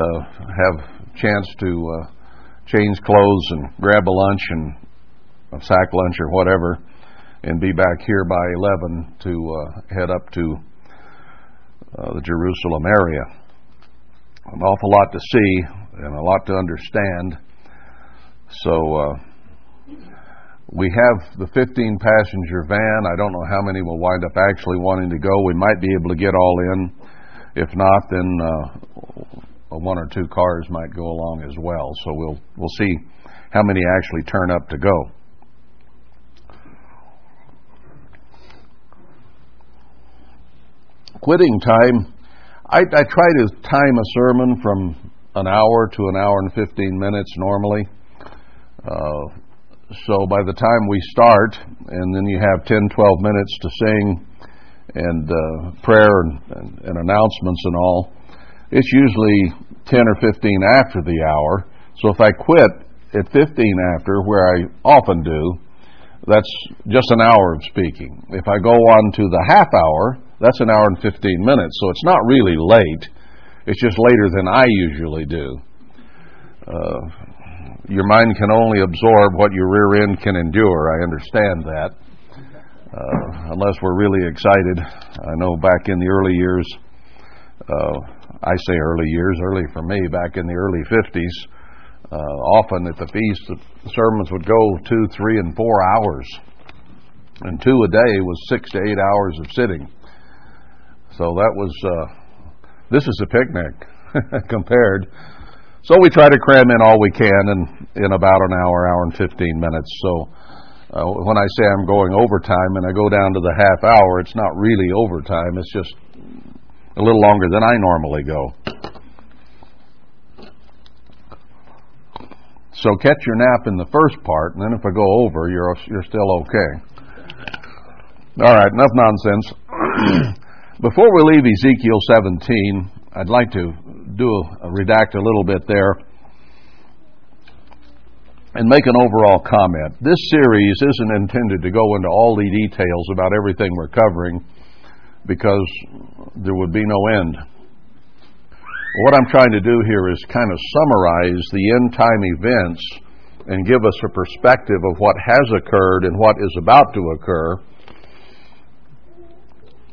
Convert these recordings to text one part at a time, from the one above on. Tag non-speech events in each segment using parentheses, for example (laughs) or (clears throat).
uh, have chance to uh, change clothes and grab a lunch and a sack lunch or whatever, and be back here by 11 to uh, head up to uh, the Jerusalem area. An awful lot to see and a lot to understand. So uh, we have the 15 passenger van. I don't know how many will wind up actually wanting to go. We might be able to get all in. If not, then uh, one or two cars might go along as well. So we'll we'll see how many actually turn up to go. Quitting time. I, I try to time a sermon from an hour to an hour and 15 minutes normally. Uh, so by the time we start, and then you have 10, 12 minutes to sing and uh, prayer and, and, and announcements and all, it's usually 10 or 15 after the hour. So if I quit at 15 after, where I often do, that's just an hour of speaking. If I go on to the half hour, that's an hour and 15 minutes. So it's not really late. It's just later than I usually do. Uh, your mind can only absorb what your rear end can endure. I understand that. Uh, unless we're really excited. I know back in the early years, uh, I say early years, early for me, back in the early 50s, uh, often at the feast, the sermons would go two, three, and four hours. And two a day was six to eight hours of sitting. So that was, uh, this is a picnic (laughs) compared. So we try to cram in all we can in, in about an hour, hour and 15 minutes. So uh, when I say I'm going overtime and I go down to the half hour, it's not really overtime. It's just a little longer than I normally go. So catch your nap in the first part, and then if I go over, you're you're still okay. All right, enough nonsense. (clears throat) Before we leave Ezekiel 17, I'd like to do a, a redact a little bit there and make an overall comment. This series isn't intended to go into all the details about everything we're covering because there would be no end. What I'm trying to do here is kind of summarize the end time events and give us a perspective of what has occurred and what is about to occur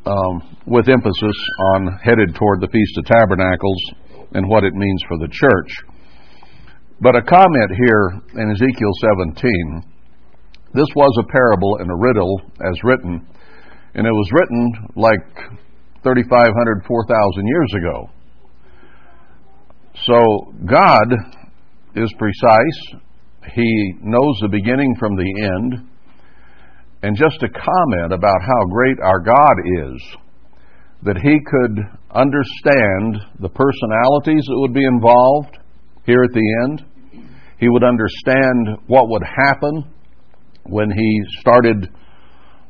um, with emphasis on headed toward the Feast of Tabernacles and what it means for the church. But a comment here in Ezekiel 17 this was a parable and a riddle as written, and it was written like 3,500, 4,000 years ago. So God is precise. He knows the beginning from the end. And just a comment about how great our God is, that He could understand the personalities that would be involved here at the end. He would understand what would happen when He started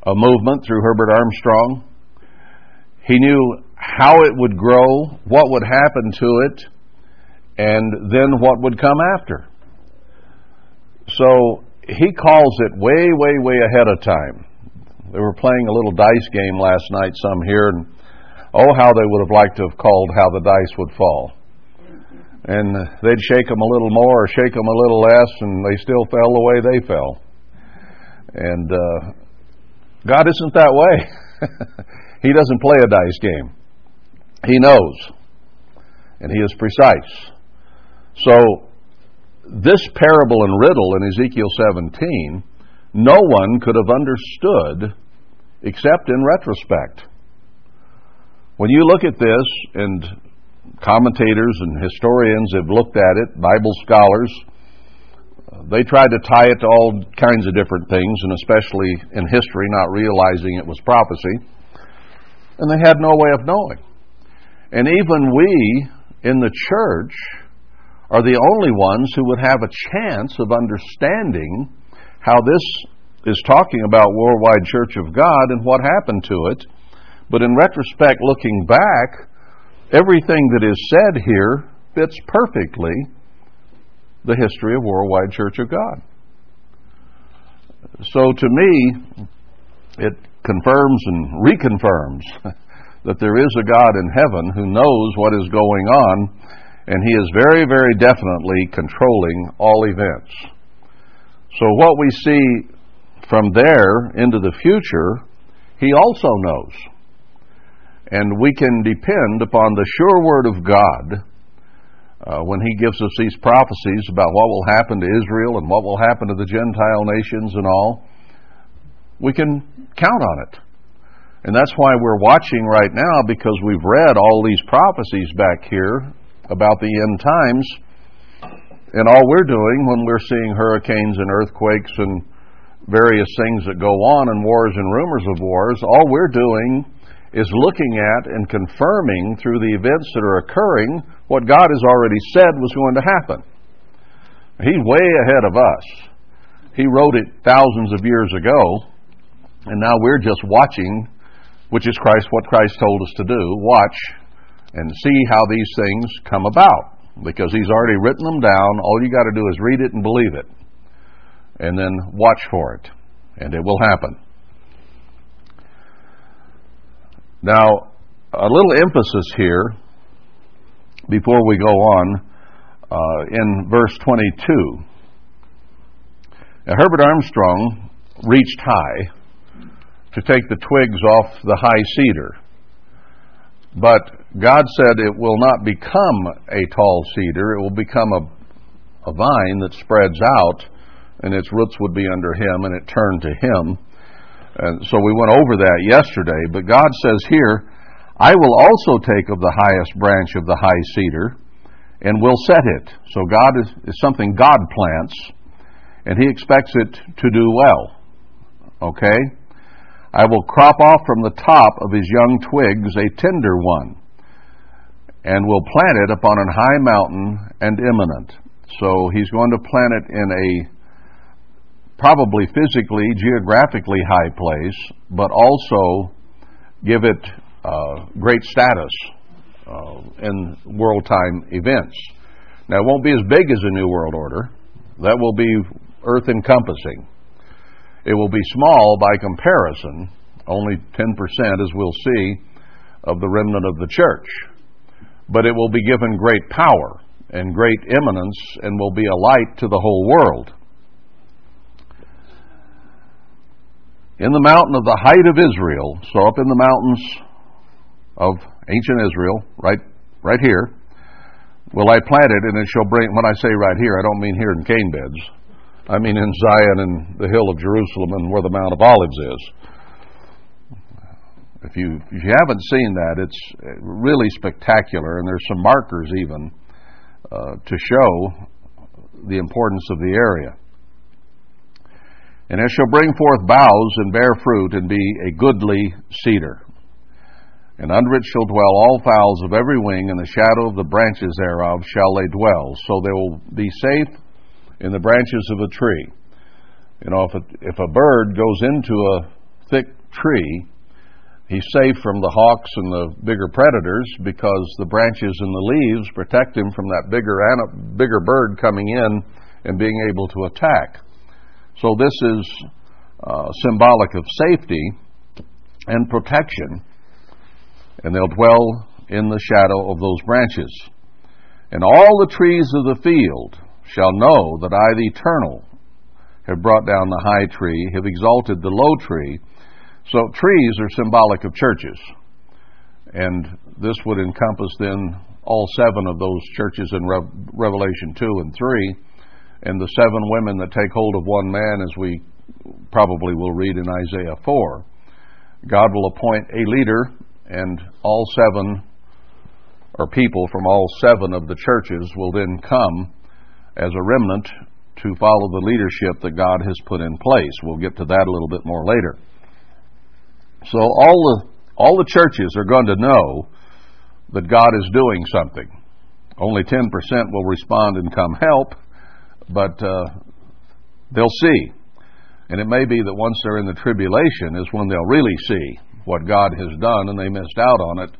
a movement through Herbert Armstrong. He knew how it would grow, what would happen to it, and then what would come after. So he calls it way, way, way ahead of time. They were playing a little dice game last night, some here, and oh, how they would have liked to have called how the dice would fall. And they'd shake them a little more or shake them a little less, and they still fell the way they fell. And uh, God isn't that way. (laughs) he doesn't play a dice game. He knows, and He is precise. So this parable and riddle in Ezekiel 17, no one could have understood except in retrospect. When you look at this, and commentators and historians have looked at it, Bible scholars, they tried to tie it to all kinds of different things, and especially in history, not realizing it was prophecy. And they had no way of knowing. And even we in the church are the only ones who would have a chance of understanding how this is talking about worldwide church of God and what happened to it. But in retrospect, looking back, everything that is said here fits perfectly the history of worldwide church of God. So to me, it confirms and reconfirms (laughs) that there is a God in heaven who knows what is going on and He is very, very definitely controlling all events. So, what we see from there into the future, He also knows. And we can depend upon the sure Word of God uh, when He gives us these prophecies about what will happen to Israel and what will happen to the Gentile nations and all. We can count on it. And that's why we're watching right now because we've read all these prophecies back here about the end times. And all we're doing when we're seeing hurricanes and earthquakes and various things that go on and wars and rumors of wars, all we're doing is looking at and confirming through the events that are occurring what God has already said was going to happen. He's way ahead of us. He wrote it thousands of years ago, and now we're just watching, which is Christ, what Christ told us to do. Watch and see how these things come about. Because He's already written them down. All you got to do is read it and believe it. And then watch for it. And it will happen. Now, a little emphasis here before we go on uh, in verse 22. Now, Herbert Armstrong reached high to take the twigs off the high cedar. But God said it will not become a tall cedar, it will become a, a vine that spreads out, and its roots would be under him, and it turned to him. And so we went over that yesterday. But God says here, I will also take of the highest branch of the high cedar and will set it. So God is, is something God plants, and He expects it to do well. Okay? I will crop off from the top of his young twigs a tender one, and will plant it upon an high mountain and eminent. So he's going to plant it in a probably physically, geographically high place, but also give it uh, great status uh, in world time events. Now, it won't be as big as a New World Order. That will be earth encompassing. It will be small by comparison, only 10%, as we'll see, of the remnant of the church. But it will be given great power and great eminence and will be a light to the whole world. In the mountain of the height of Israel, so up in the mountains of ancient Israel, right, right here, will I plant it, and it shall bring. When I say right here, I don't mean here in cane beds. I mean in Zion and the hill of Jerusalem and where the Mount of Olives is. If you if you haven't seen that, it's really spectacular, and there's some markers even uh, to show the importance of the area. And it shall bring forth boughs and bear fruit and be a goodly cedar. And under it shall dwell all fowls of every wing, and the shadow of the branches thereof shall they dwell. So they will be safe in the branches of a tree. You know, if a, if a bird goes into a thick tree, he's safe from the hawks and the bigger predators because the branches and the leaves protect him from that bigger bigger bird coming in and being able to attack. So this is uh, symbolic of safety and protection, and they'll dwell in the shadow of those branches. And all the trees of the field shall know that I, the Eternal, have brought down the high tree, have exalted the low tree. So trees are symbolic of churches. And this would encompass then all seven of those churches in Revelation 2 and 3 and the seven women that take hold of one man, as we probably will read in Isaiah 4. God will appoint a leader, and all seven, or people from all seven of the churches, will then come as a remnant to follow the leadership that God has put in place. We'll get to that a little bit more later. So all the all the churches are going to know that God is doing something. Only 10% will respond and come help, but uh, they'll see. And it may be that once they're in the tribulation is when they'll really see what God has done and they missed out on it.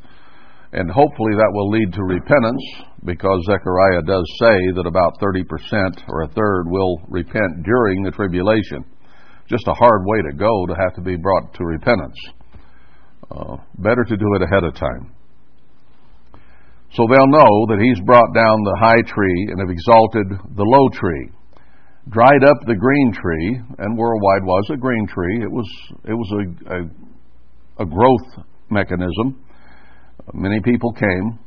And hopefully that will lead to repentance because Zechariah does say that about 30% or a third will repent during the tribulation. Just a hard way to go to have to be brought to repentance. Uh, better to do it ahead of time. So they'll know that he's brought down the high tree and have exalted the low tree, dried up the green tree, and worldwide was a green tree. It was it was a, a, a growth mechanism. Many people came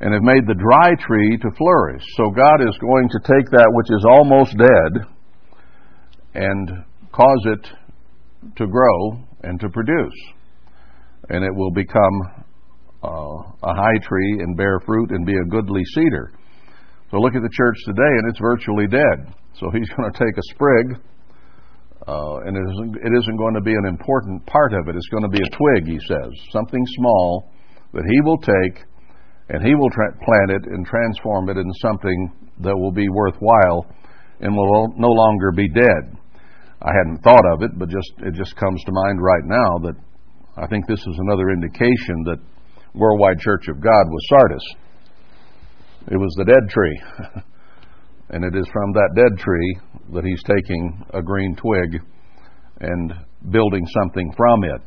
and have made the dry tree to flourish. So God is going to take that which is almost dead and cause it to grow and to produce. And it will become a high tree and bear fruit and be a goodly cedar. So look at the church today, and it's virtually dead. So (laughs) he's going to take a sprig, uh, and it isn't, it isn't going to be an important part of it. It's going to be a twig, he says, something small that he will take, and he will tra- plant it and transform it into something that will be worthwhile and will no longer be dead. I hadn't thought of it, but just it just comes to mind right now that I think this is another indication that Worldwide Church of God was Sardis. It was the dead tree. (laughs) and it is from that dead tree that he's taking a green twig and building something from it.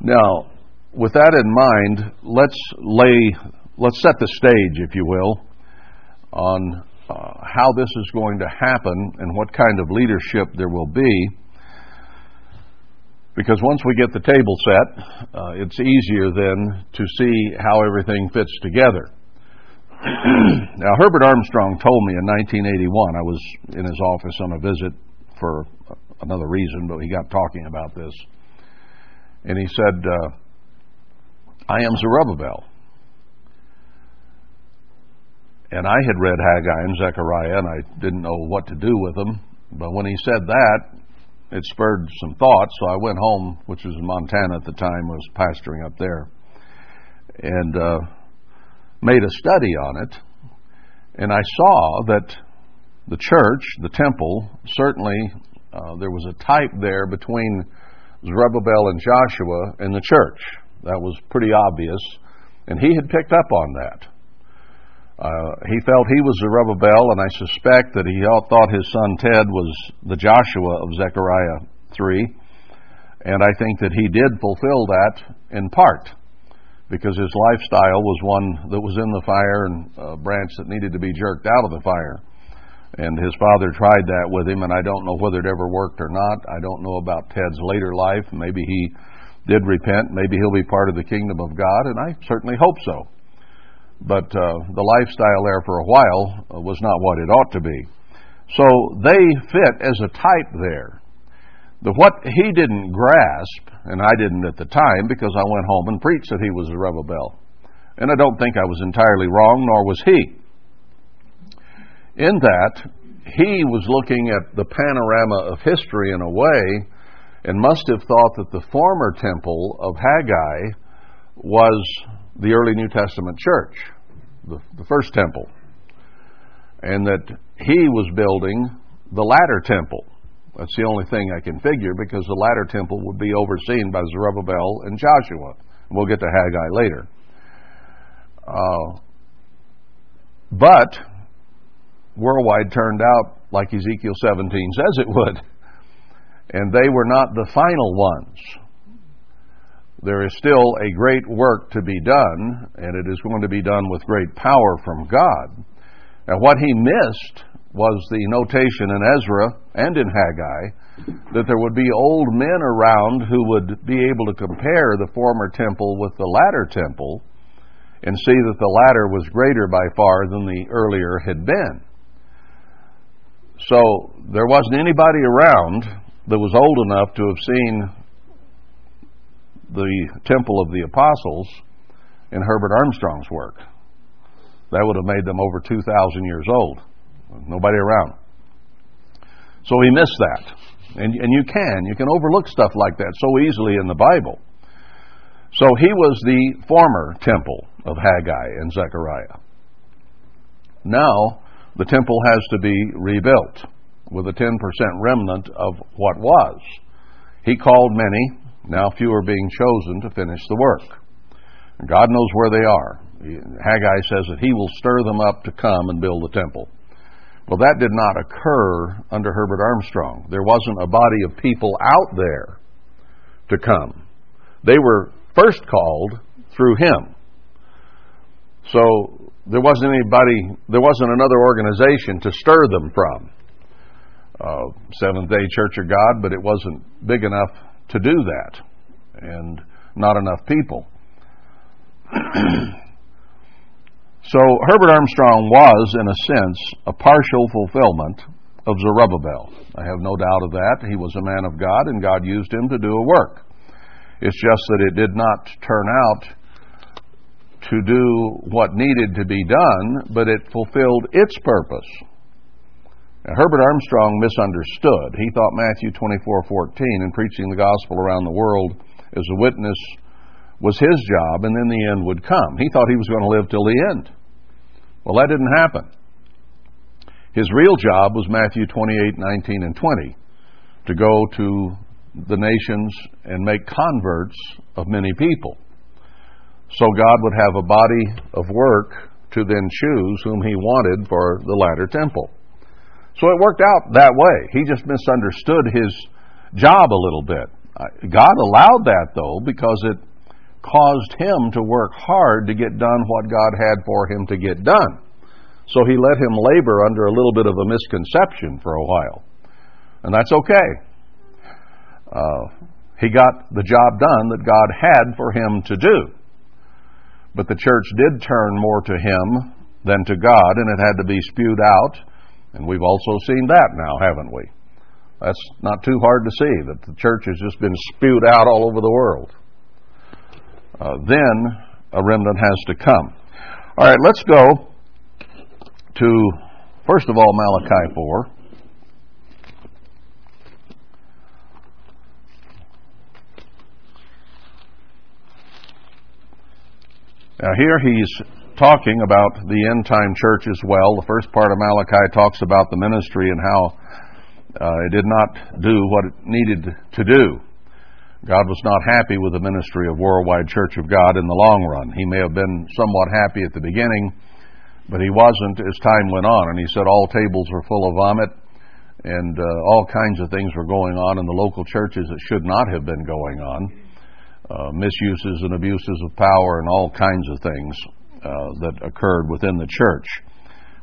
Now, with that in mind, let's lay, let's set the stage, if you will, on uh, how this is going to happen and what kind of leadership there will be because once we get the table set, uh, it's easier then to see how everything fits together. (clears throat) now, Herbert Armstrong told me in 1981, I was in his office on a visit for another reason, but he got talking about this. And he said, uh, I am Zerubbabel. And I had read Haggai and Zechariah, and I didn't know what to do with them. But when he said that, it spurred some thoughts. So I went home, which was in Montana at the time, was pastoring up there, and uh, made a study on it. And I saw that the church, the temple, certainly uh, there was a type there between Zerubbabel and Joshua in the church. That was pretty obvious, and he had picked up on that. Uh, he felt he was Zerubbabel, and I suspect that he thought his son Ted was the Joshua of Zechariah 3. And I think that he did fulfill that in part because his lifestyle was one that was in the fire and a branch that needed to be jerked out of the fire. And his father tried that with him, and I don't know whether it ever worked or not. I don't know about Ted's later life. Maybe he did repent. Maybe he'll be part of the kingdom of God, and I certainly hope so but uh, the lifestyle there for a while uh, was not what it ought to be. So they fit as a type there. The, what he didn't grasp, and I didn't at the time because I went home and preached that he was a Zerubbabel. And I don't think I was entirely wrong, nor was he. In that, he was looking at the panorama of history in a way and must have thought that the former temple of Haggai was the early New Testament church, the, the first temple, and that he was building the latter temple. That's the only thing I can figure because the latter temple would be overseen by Zerubbabel and Joshua. We'll get to Haggai later. Uh, but worldwide turned out like Ezekiel 17 says it would. And they were not the final ones there is still a great work to be done, and it is going to be done with great power from God. Now, what he missed was the notation in Ezra and in Haggai that there would be old men around who would be able to compare the former temple with the latter temple and see that the latter was greater by far than the earlier had been. So there wasn't anybody around that was old enough to have seen the Temple of the Apostles in Herbert Armstrong's work. That would have made them over 2,000 years old. Nobody around. So he missed that. And, and you can. You can overlook stuff like that so easily in the Bible. So he was the former temple of Haggai and Zechariah. Now, the temple has to be rebuilt with a 10% remnant of what was. He called many, now few are being chosen to finish the work. God knows where they are. Haggai says that he will stir them up to come and build the temple. Well, that did not occur under Herbert Armstrong. There wasn't a body of people out there to come. They were first called through him. So there wasn't anybody, there wasn't another organization to stir them from. Uh, Seventh day Church of God, but it wasn't big enough to do that, and not enough people. (clears throat) so Herbert Armstrong was, in a sense, a partial fulfillment of Zerubbabel. I have no doubt of that. He was a man of God, and God used him to do a work. It's just that it did not turn out to do what needed to be done, but it fulfilled its purpose. Now, Herbert Armstrong misunderstood. He thought Matthew 24:14 and preaching the gospel around the world as a witness was his job, and then the end would come. He thought he was going to live till the end. Well, that didn't happen. His real job was Matthew 28:19 and 20 to go to the nations and make converts of many people. So God would have a body of work to then choose whom He wanted for the latter temple. So it worked out that way. He just misunderstood His job a little bit. God allowed that, though, because it caused Him to work hard to get done what God had for Him to get done. So he let him labor under a little bit of a misconception for a while. And that's okay. Uh, he got the job done that God had for him to do. But the church did turn more to him than to God, and it had to be spewed out. And we've also seen that now, haven't we? That's not too hard to see, that the church has just been spewed out all over the world. Uh, then a remnant has to come. All right, let's go to, first of all, Malachi 4. Now, here he's talking about the end time church as well. The first part of Malachi talks about the ministry and how uh, it did not do what it needed to do. God was not happy with the ministry of Worldwide Church of God in the long run. He may have been somewhat happy at the beginning, but he wasn't as time went on. And he said all tables were full of vomit and uh, all kinds of things were going on in the local churches that should not have been going on. Uh, misuses and abuses of power and all kinds of things that occurred within the church.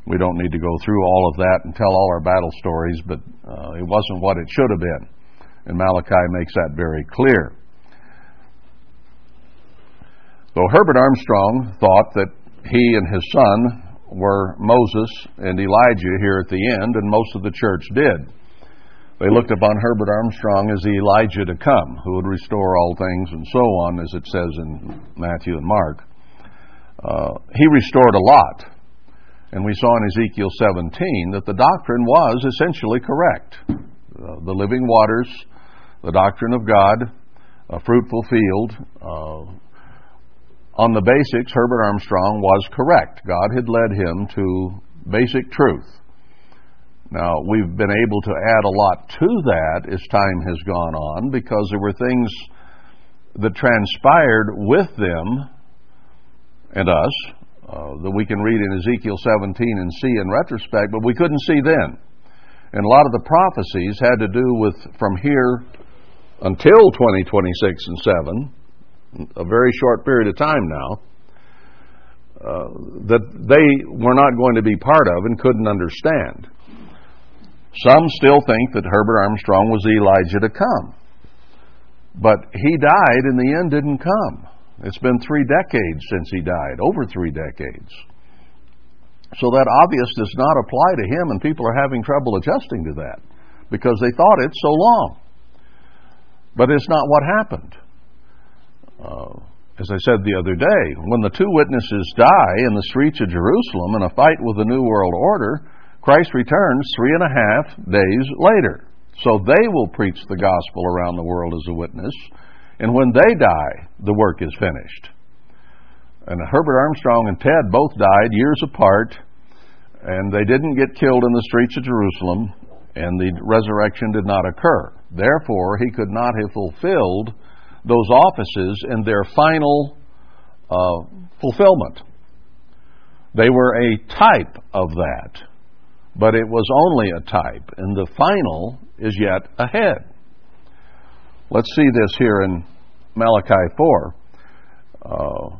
We don't need to go through all of that and tell all our battle stories, but uh, it wasn't what it should have been. And Malachi makes that very clear. Though Herbert Armstrong thought that he and his son were Moses and Elijah here at the end, and most of the church did. They looked upon Herbert Armstrong as the Elijah to come, who would restore all things and so on, as it says in Matthew and Mark. Uh, he restored a lot. And we saw in Ezekiel 17 that the doctrine was essentially correct. Uh, the living waters, the doctrine of God, a fruitful field, uh, on the basics, Herbert Armstrong was correct. God had led him to basic truth. Now, we've been able to add a lot to that as time has gone on because there were things that transpired with them and us uh, that we can read in Ezekiel 17 and see in retrospect, but we couldn't see then. And a lot of the prophecies had to do with from here until 2026 and 7 a very short period of time now, uh, that they were not going to be part of and couldn't understand. Some still think that Herbert Armstrong was Elijah to come. But he died and the end didn't come. It's been three decades since he died, over three decades. So that obvious does not apply to him, and people are having trouble adjusting to that because they thought it so long. But it's not what happened. Uh, as I said the other day, when the two witnesses die in the streets of Jerusalem in a fight with the New World Order, Christ returns three and a half days later. So they will preach the gospel around the world as a witness. And when they die, the work is finished. And Herbert Armstrong and Ted both died years apart, and they didn't get killed in the streets of Jerusalem, and the resurrection did not occur. Therefore, he could not have fulfilled those offices in their final uh, fulfillment. They were a type of that, but it was only a type, and the final is yet ahead. Let's see this here in Malachi 4. Uh,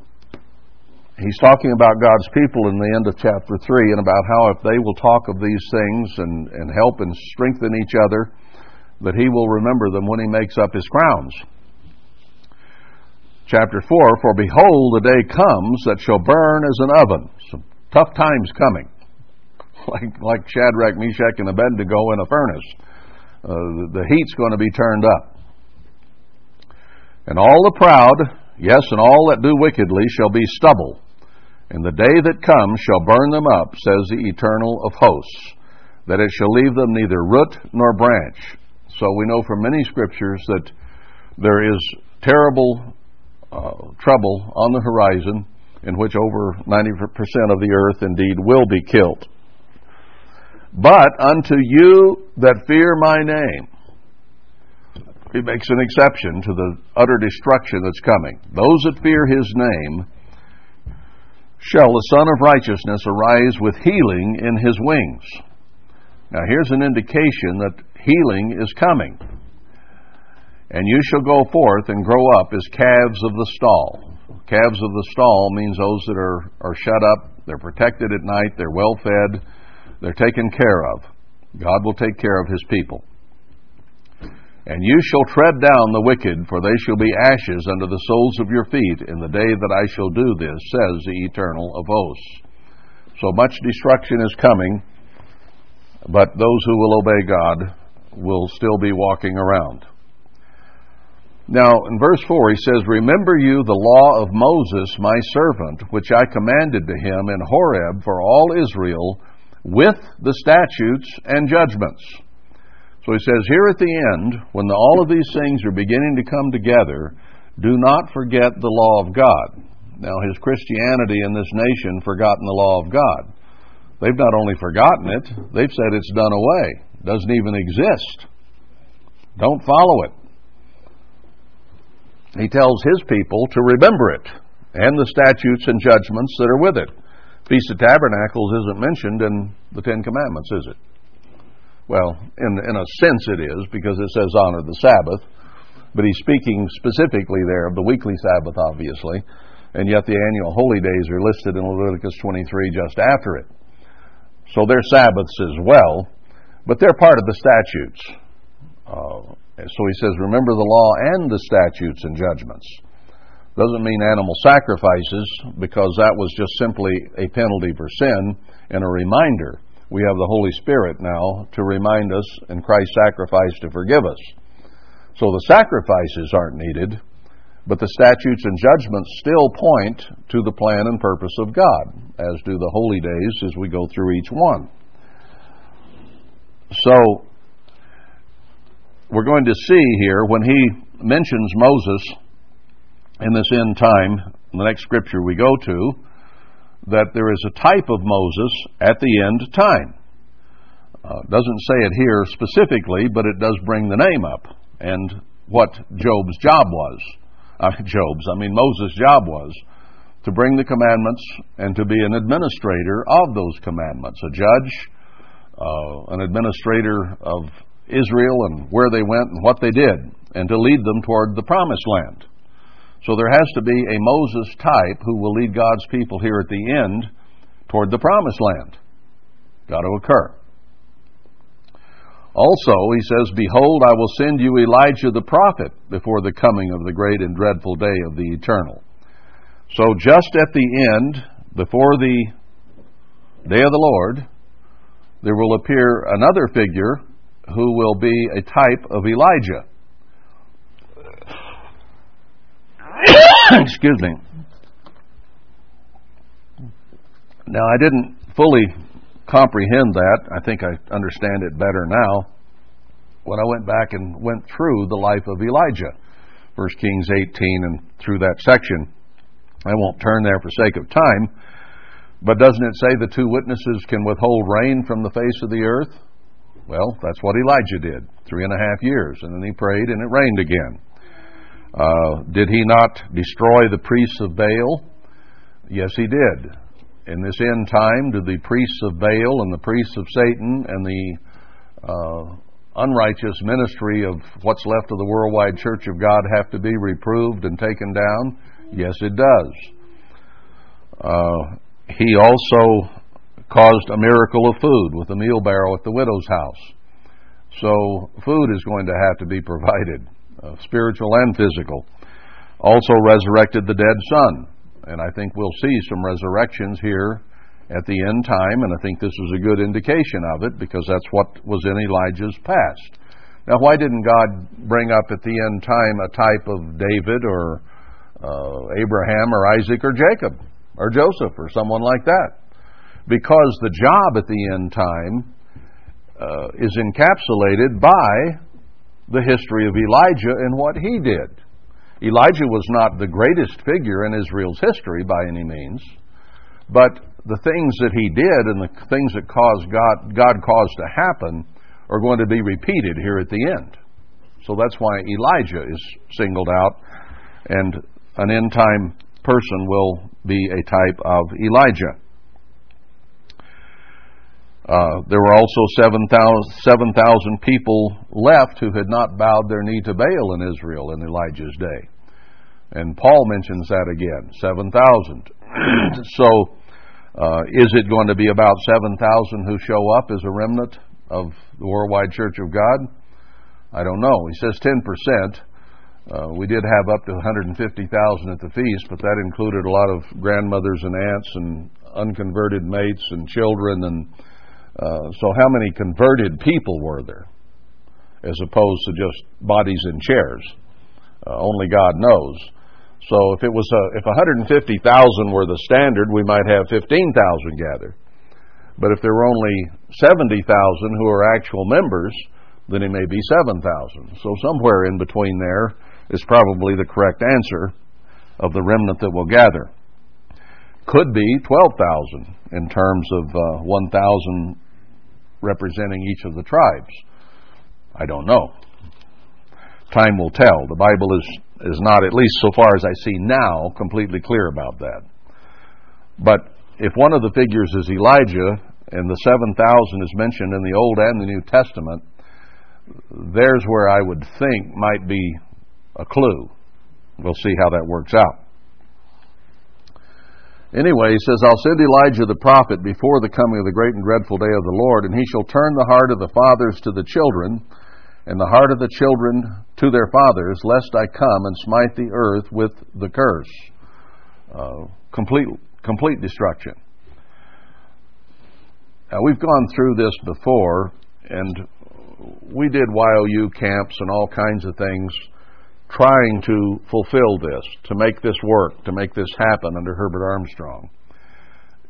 he's talking about God's people in the end of chapter 3 and about how if they will talk of these things and, and help and strengthen each other, that he will remember them when he makes up his crowns. Chapter 4 For behold, the day comes that shall burn as an oven. Some tough times coming. (laughs) Like, like Shadrach, Meshach, and Abednego in a furnace. Uh, the, the heat's going to be turned up. And all the proud, yes, and all that do wickedly shall be stubble. And the day that comes shall burn them up, says the Eternal of hosts, that it shall leave them neither root nor branch. So we know from many scriptures that there is terrible uh, trouble on the horizon in which over 90% of the earth indeed will be killed. But unto you that fear my name, he makes an exception to the utter destruction that's coming. Those that fear his name shall the Sun of Righteousness arise with healing in his wings. Now, here's an indication that healing is coming. And you shall go forth and grow up as calves of the stall. Calves of the stall means those that are, are shut up, they're protected at night, they're well fed, they're taken care of. God will take care of his people. And you shall tread down the wicked, for they shall be ashes under the soles of your feet in the day that I shall do this, says the Eternal of hosts. So much destruction is coming, but those who will obey God will still be walking around. Now, in verse 4, he says, Remember you the law of Moses, my servant, which I commanded to him in Horeb for all Israel, with the statutes and judgments. So he says, Here at the end, when the, all of these things are beginning to come together, do not forget the law of God. Now, has Christianity in this nation forgotten the law of God? They've not only forgotten it, they've said it's done away, it doesn't even exist. Don't follow it. He tells his people to remember it and the statutes and judgments that are with it. Feast of Tabernacles isn't mentioned in the Ten Commandments, is it? Well, in, in a sense it is, because it says honor the Sabbath, but he's speaking specifically there of the weekly Sabbath, obviously, and yet the annual holy days are listed in Leviticus 23 just after it. So they're Sabbaths as well, but they're part of the statutes. Uh, so he says, remember the law and the statutes and judgments. Doesn't mean animal sacrifices, because that was just simply a penalty for sin and a reminder. We have the Holy Spirit now to remind us, and Christ's sacrifice to forgive us. So the sacrifices aren't needed, but the statutes and judgments still point to the plan and purpose of God, as do the holy days as we go through each one. So, we're going to see here when he mentions Moses in this end time, the next scripture we go to, that there is a type of Moses at the end time. Uh, doesn't say it here specifically, but it does bring the name up and what Job's job was. (laughs) Job's, I mean Moses' job was to bring the commandments and to be an administrator of those commandments, a judge, uh, an administrator of Israel and where they went and what they did, and to lead them toward the promised land. So there has to be a Moses type who will lead God's people here at the end toward the promised land. Got to occur. Also, he says, Behold, I will send you Elijah the prophet before the coming of the great and dreadful day of the eternal. So, just at the end, before the day of the Lord, there will appear another figure who will be a type of Elijah. (coughs) Excuse me. Now, I didn't fully comprehend that. I think I understand it better now when I went back and went through the life of Elijah, 1 Kings 18 and through that section. I won't turn there for sake of time, but doesn't it say the two witnesses can withhold rain from the face of the earth? Well, that's what Elijah did, three and a half years, and then he prayed and it rained again. Uh, did he not destroy the priests of Baal? Yes, he did. In this end time, do the priests of Baal and the priests of Satan and the uh, unrighteous ministry of what's left of the worldwide church of God have to be reproved and taken down? Yes, it does. Uh, he also caused a miracle of food with a meal barrel at the widow's house. So, food is going to have to be provided, uh, spiritual and physical. Also, resurrected the dead son. And I think we'll see some resurrections here at the end time, and I think this is a good indication of it because that's what was in Elijah's past. Now, why didn't God bring up at the end time a type of David or uh, Abraham or Isaac or Jacob or Joseph or someone like that? Because the job at the end time uh, is encapsulated by the history of Elijah and what he did. Elijah was not the greatest figure in Israel's history by any means, but the things that he did and the things that caused God, God caused to happen are going to be repeated here at the end. So that's why Elijah is singled out, and an end time person will be a type of Elijah. Uh, there were also 7,000 7, people left who had not bowed their knee to Baal in Israel in Elijah's day. And Paul mentions that again 7,000. (clears throat) so, uh, is it going to be about 7,000 who show up as a remnant of the worldwide Church of God? I don't know. He says 10%. Uh, we did have up to 150,000 at the feast, but that included a lot of grandmothers and aunts and unconverted mates and children and uh, so, how many converted people were there, as opposed to just bodies in chairs? Uh, only God knows. So, if it was a, if 150,000 were the standard, we might have 15,000 gathered. But if there were only 70,000 who are actual members, then it may be 7,000. So, somewhere in between there is probably the correct answer of the remnant that will gather could be 12,000 in terms of uh, 1,000 representing each of the tribes. I don't know. Time will tell. The Bible is, is not, at least so far as I see now, completely clear about that. But if one of the figures is Elijah and the 7,000 is mentioned in the Old and the New Testament, there's where I would think might be a clue. We'll see how that works out. Anyway, he says, I'll send Elijah the prophet before the coming of the great and dreadful day of the Lord, and he shall turn the heart of the fathers to the children, and the heart of the children to their fathers, lest I come and smite the earth with the curse. Uh, complete, complete destruction. Now, we've gone through this before, and we did YOU camps and all kinds of things trying to fulfill this, to make this work, to make this happen under Herbert Armstrong.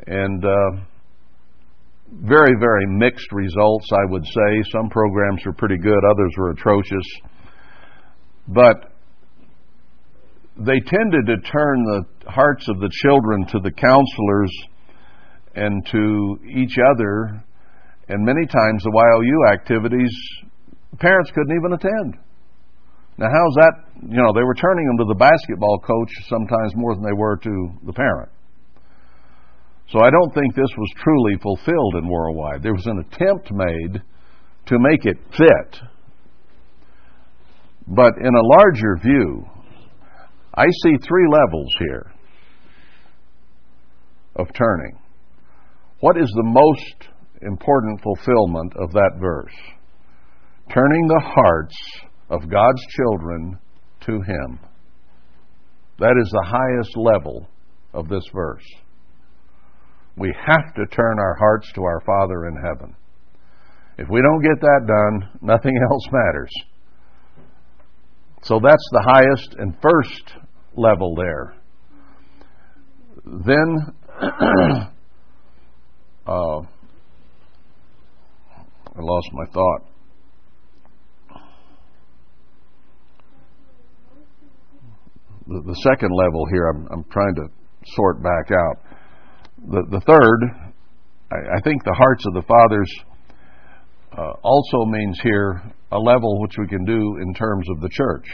And uh, very, very mixed results, I would say. Some programs were pretty good, others were atrocious. But they tended to turn the hearts of the children to the counselors and to each other. And many times the YOU activities, parents couldn't even attend. Now, how's that? You know, they were turning them to the basketball coach sometimes more than they were to the parent. So I don't think this was truly fulfilled in worldwide. There was an attempt made to make it fit. But in a larger view, I see three levels here of turning. What is the most important fulfillment of that verse? Turning the hearts of God's children to Him. That is the highest level of this verse. We have to turn our hearts to our Father in heaven. If we don't get that done, nothing (laughs) else matters. So that's the highest and first level there. Then, (clears throat) uh, I lost my thought. The, the second level here, I'm, I'm trying to sort back out. The, the third, I, I think the hearts of the fathers uh, also means here a level which we can do in terms of the church.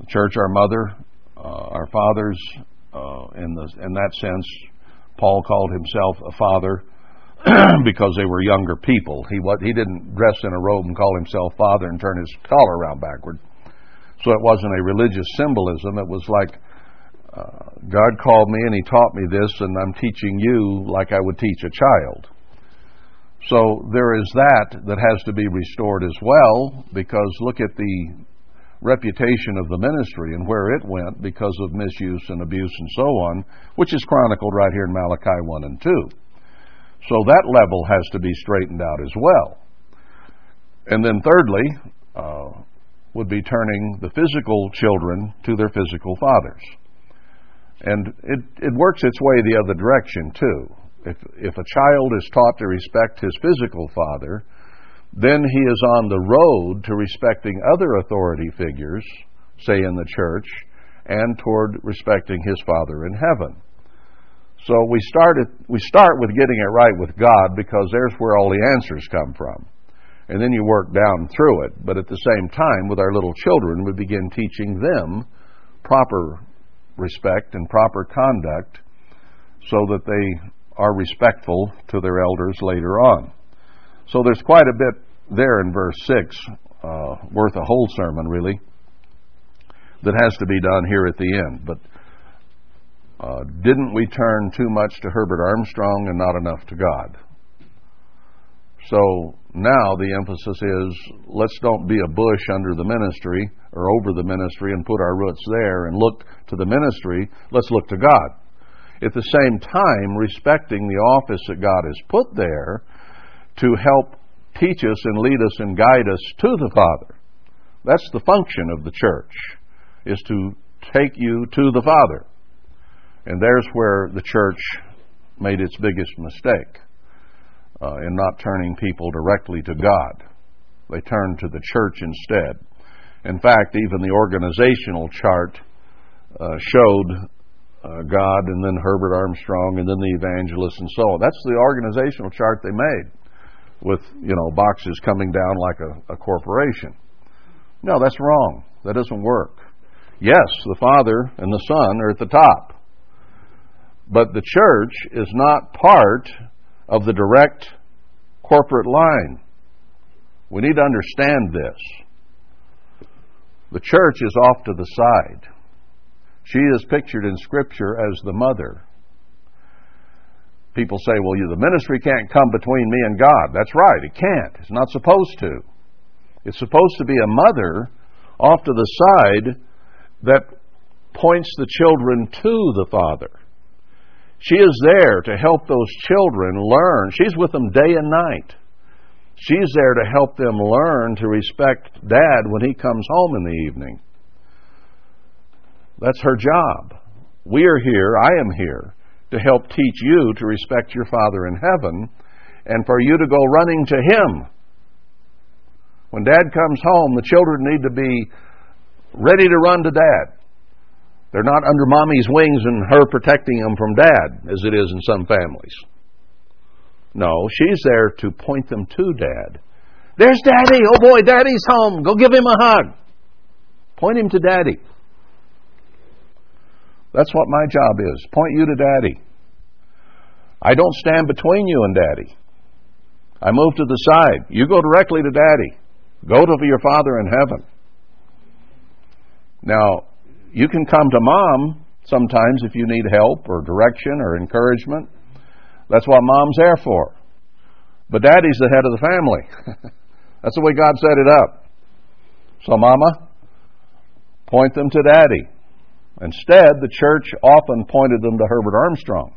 The church, our mother, uh, our fathers, uh, in, the, in that sense, Paul called himself a father (clears throat) because they were younger people. He, he didn't dress in a robe and call himself father and turn his collar around backward. So it wasn't a religious symbolism. It was like uh, God called me and He taught me this, and I'm teaching you like I would teach a child. So there is that that has to be restored as well, because look at the reputation of the ministry and where it went because of misuse and abuse and so on, which is chronicled right here in Malachi 1 and 2. So that level has to be straightened out as well. And then, thirdly, uh, would be turning the physical children to their physical fathers. And it, it works its way the other direction, too. If, if a child is taught to respect his physical father, then he is on the road to respecting other authority figures, say in the church, and toward respecting his Father in heaven. So we start, at, we start with getting it right with God because there's where all the answers come from. And then you work down through it. But at the same time, with our little children, we begin teaching them proper respect and proper conduct so that they are respectful to their elders later on. So there's quite a bit there in verse 6, uh, worth a whole sermon, really, that has to be done here at the end. But uh, didn't we turn too much to Herbert Armstrong and not enough to God? So now the emphasis is let's don't be a bush under the ministry or over the ministry and put our roots there and look to the ministry. Let's look to God. At the same time, respecting the office that God has put there to help teach us and lead us and guide us to the Father. That's the function of the church, is to take you to the Father. And there's where the church made its biggest mistake uh, in not turning people directly to God. They turned to the church instead. In fact, even the organizational chart uh, showed uh, God and then Herbert Armstrong and then the evangelists and so on. That's the organizational chart they made with you know boxes coming down like a, a corporation. No, that's wrong. That doesn't work. Yes, the Father and the Son are at the top. But the church is not part of the direct corporate line. We need to understand this. The church is off to the side. She is pictured in Scripture as the mother people say, well, you, the ministry can't come between me and God. That's right, it can't. It's not supposed to. It's supposed to be a mother off to the side that points the children to the Father. She is there to help those children learn. She's with them day and night. She's there to help them learn to respect Dad when he comes home in the evening. That's her job. We are here, I am here, to help teach you to respect your Father in heaven and for you to go running to Him. When Dad comes home, the children need to be ready to run to Dad. They're not under mommy's wings and her protecting them from Dad, as it is in some families. No, she's there to point them to Dad. There's Daddy! Oh boy, Daddy's home! Go give him a hug! Point him to Daddy. That's what my job is. Point you to Daddy. I don't stand between you and Daddy. I move to the side. You go directly to Daddy. Go to your Father in heaven. Now, you can come to Mom sometimes if you need help or direction or encouragement. That's what Mom's there for. But Daddy's the head of the family. (laughs) That's the way God set it up. So, Mama, point them to Daddy. Instead, the church often pointed them to Herbert Armstrong.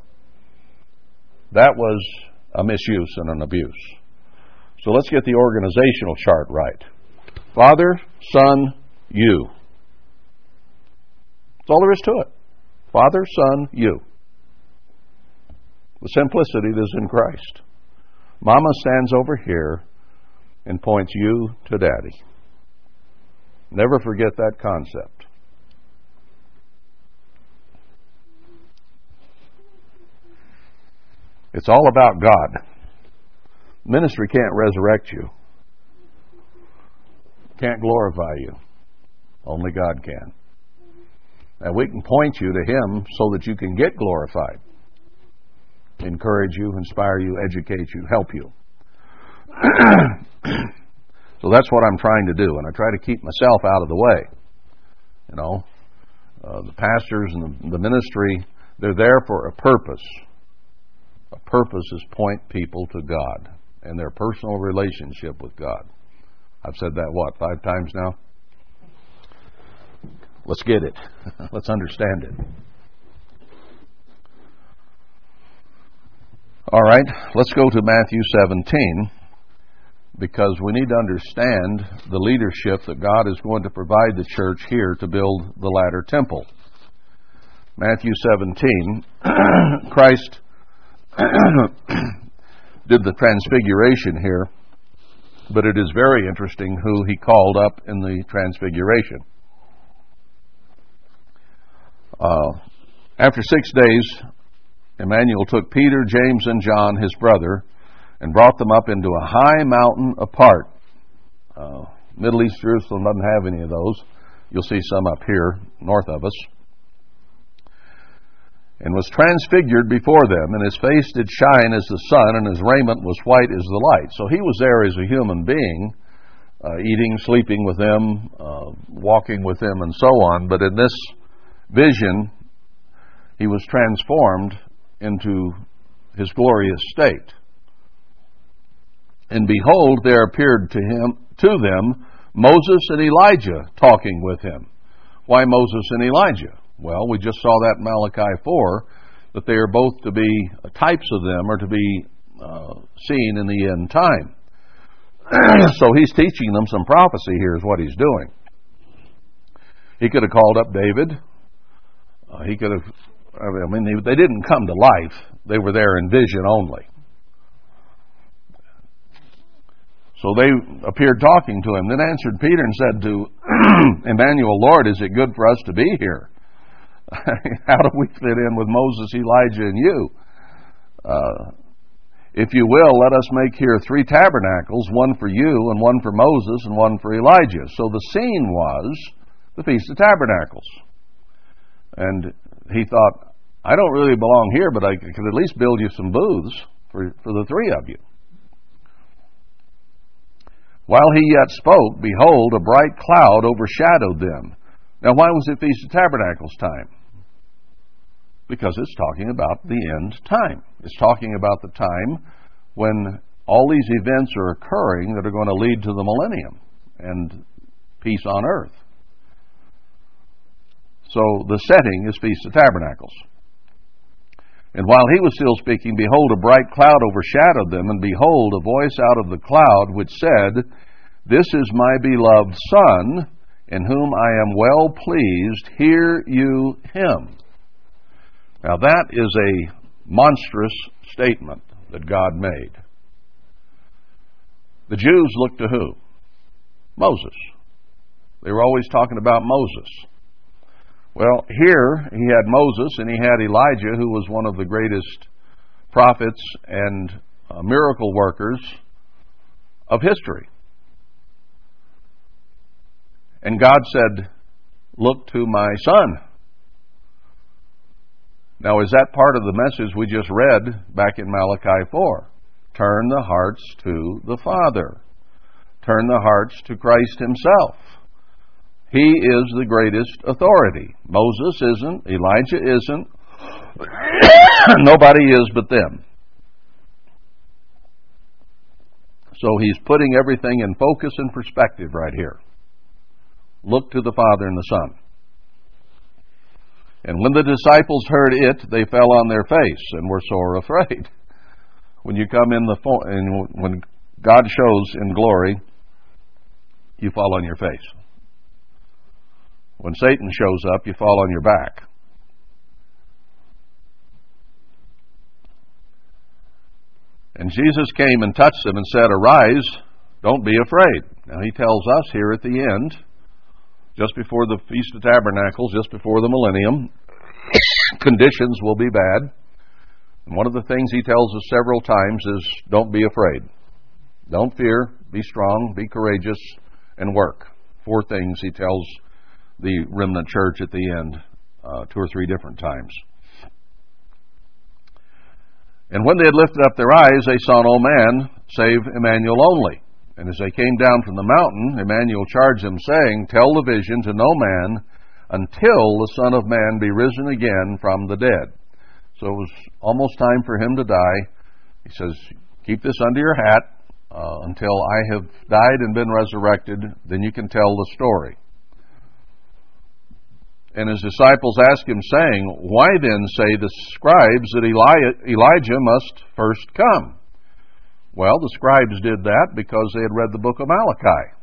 That was a misuse and an abuse. So let's get the organizational chart right. Father, Son, you. That's all there is to it. Father, Son, you. The simplicity that is in Christ. Mama stands over here and points you to Daddy. Never forget that concept. It's all about God. Ministry can't resurrect you, can't glorify you. Only God can. And we can point you to Him so that you can get glorified, encourage you, inspire you, educate you, help you. (clears throat) so that's what I'm trying to do, and I try to keep myself out of the way. You know, uh, the pastors and the, the ministry, they're there for a purpose. A purpose is point people to God and their personal relationship with God. I've said that, what, five times now? Let's get it. (laughs) Let's understand it. All right, let's go to Matthew 17 because we need to understand the leadership that God is going to provide the church here to build the latter temple. Matthew 17, (clears throat) Christ (clears throat) did the transfiguration here, but it is very interesting who he called up in the transfiguration. Uh, after six days, Emmanuel took Peter, James, and John, his brother, and brought them up into a high mountain apart. Uh, Middle East Jerusalem doesn't have any of those. You'll see some up here north of us. And was transfigured before them, and his face did shine as the sun, and his raiment was white as the light. So he was there as a human being, uh, eating, sleeping with them, uh, walking with them, and so on. But in this vision, he was transformed into his glorious state. And behold, there appeared to him to them Moses and Elijah talking with him. Why Moses and Elijah? Well, we just saw that in Malachi 4 that they are both to be types of them or to be uh, seen in the end time. (clears throat) so he's teaching them some prophecy here, is what he's doing. He could have called up David. Uh, he could have, I mean, they, they didn't come to life, they were there in vision only. So they appeared talking to him. Then answered Peter and said to (clears throat) Emmanuel, Lord, is it good for us to be here? (laughs) How do we fit in with Moses, Elijah, and you? Uh, if you will, let us make here three tabernacles, one for you, and one for Moses, and one for Elijah. So the scene was the Feast of Tabernacles. And he thought, I don't really belong here, but I could at least build you some booths for, for the three of you. While he yet spoke, behold, a bright cloud overshadowed them. Now, why was it Feast of Tabernacles time? Because it's talking about the end time. It's talking about the time when all these events are occurring that are going to lead to the millennium and peace on earth. So the setting is Feast of Tabernacles. And while he was still speaking, behold, a bright cloud overshadowed them, and behold, a voice out of the cloud which said, This is my beloved Son, in whom I am well pleased. Hear you him. Now that is a monstrous statement that God made. The Jews looked to who? Moses. They were always talking about Moses. Well, here he had Moses and he had Elijah, who was one of the greatest prophets and uh, miracle workers of history. And God said, Look to my son. Now, is that part of the message we just read back in Malachi 4? Turn the hearts to the Father. Turn the hearts to Christ Himself. He is the greatest authority. Moses isn't, Elijah isn't, (coughs) nobody is but them. So he's putting everything in focus and perspective right here. Look to the Father and the Son. And when the disciples heard it, they fell on their face and were sore afraid. (laughs) When you come in the and when God shows in glory, you fall on your face. When Satan shows up, you fall on your back. And Jesus came and touched them and said, Arise, don't be afraid. Now he tells us here at the end, just before the Feast of Tabernacles, just before the millennium, (coughs) conditions will be bad. And one of the things he tells us several times is don't be afraid. Don't fear, be strong, be courageous, and work. Four things he tells the remnant church at the end, uh, two or three different times. And when they had lifted up their eyes, they saw no man save Emmanuel only. And as they came down from the mountain, Emmanuel charged them, saying, Tell the vision to no man until the Son of Man be risen again from the dead. So it was almost time for him to die. He says, Keep this under your hat uh, until I have died and been resurrected, then you can tell the story. And his disciples ask him, saying, Why then say the scribes that Elijah must first come? Well, the scribes did that because they had read the book of Malachi.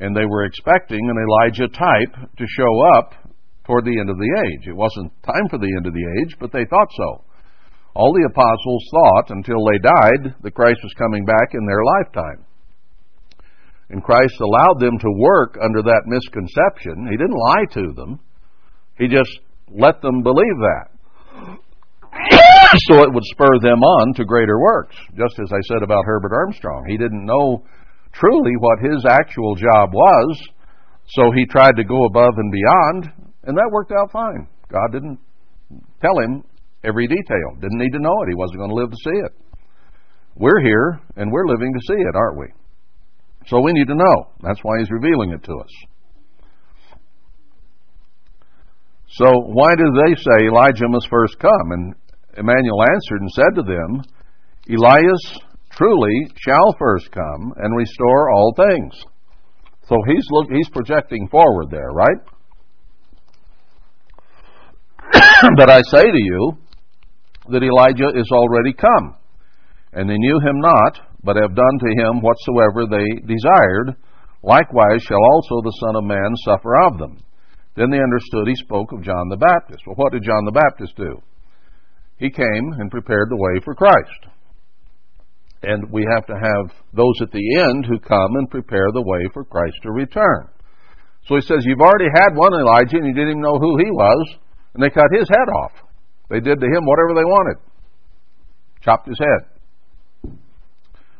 And they were expecting an Elijah type to show up toward the end of the age. It wasn't time for the end of the age, but they thought so. All the apostles thought until they died that Christ was coming back in their lifetime. And Christ allowed them to work under that misconception. He didn't lie to them. He just let them believe that. so it would spur them on to greater works. Just as I said about Herbert Armstrong. He didn't know truly what his actual job was, so he tried to go above and beyond, and that worked out fine. God didn't tell him every detail. Didn't need to know it. He wasn't going to live to see it. We're here, and we're living to see it, aren't we? So we need to know. That's why he's revealing it to us. So why do they say Elijah must first come? And Emmanuel answered and said to them, Elias truly shall first come and restore all things. So he's look, he's projecting forward there, right? (coughs) but I say to you that Elijah is already come, and they knew him not, but have done to him whatsoever they desired. Likewise shall also the Son of Man suffer of them. Then they understood he spoke of John the Baptist. Well, what did John the Baptist do? He came and prepared the way for Christ. And we have to have those at the end who come and prepare the way for Christ to return. So he says, You've already had one Elijah and you didn't even know who he was, and they cut his head off. They did to him whatever they wanted, chopped his head.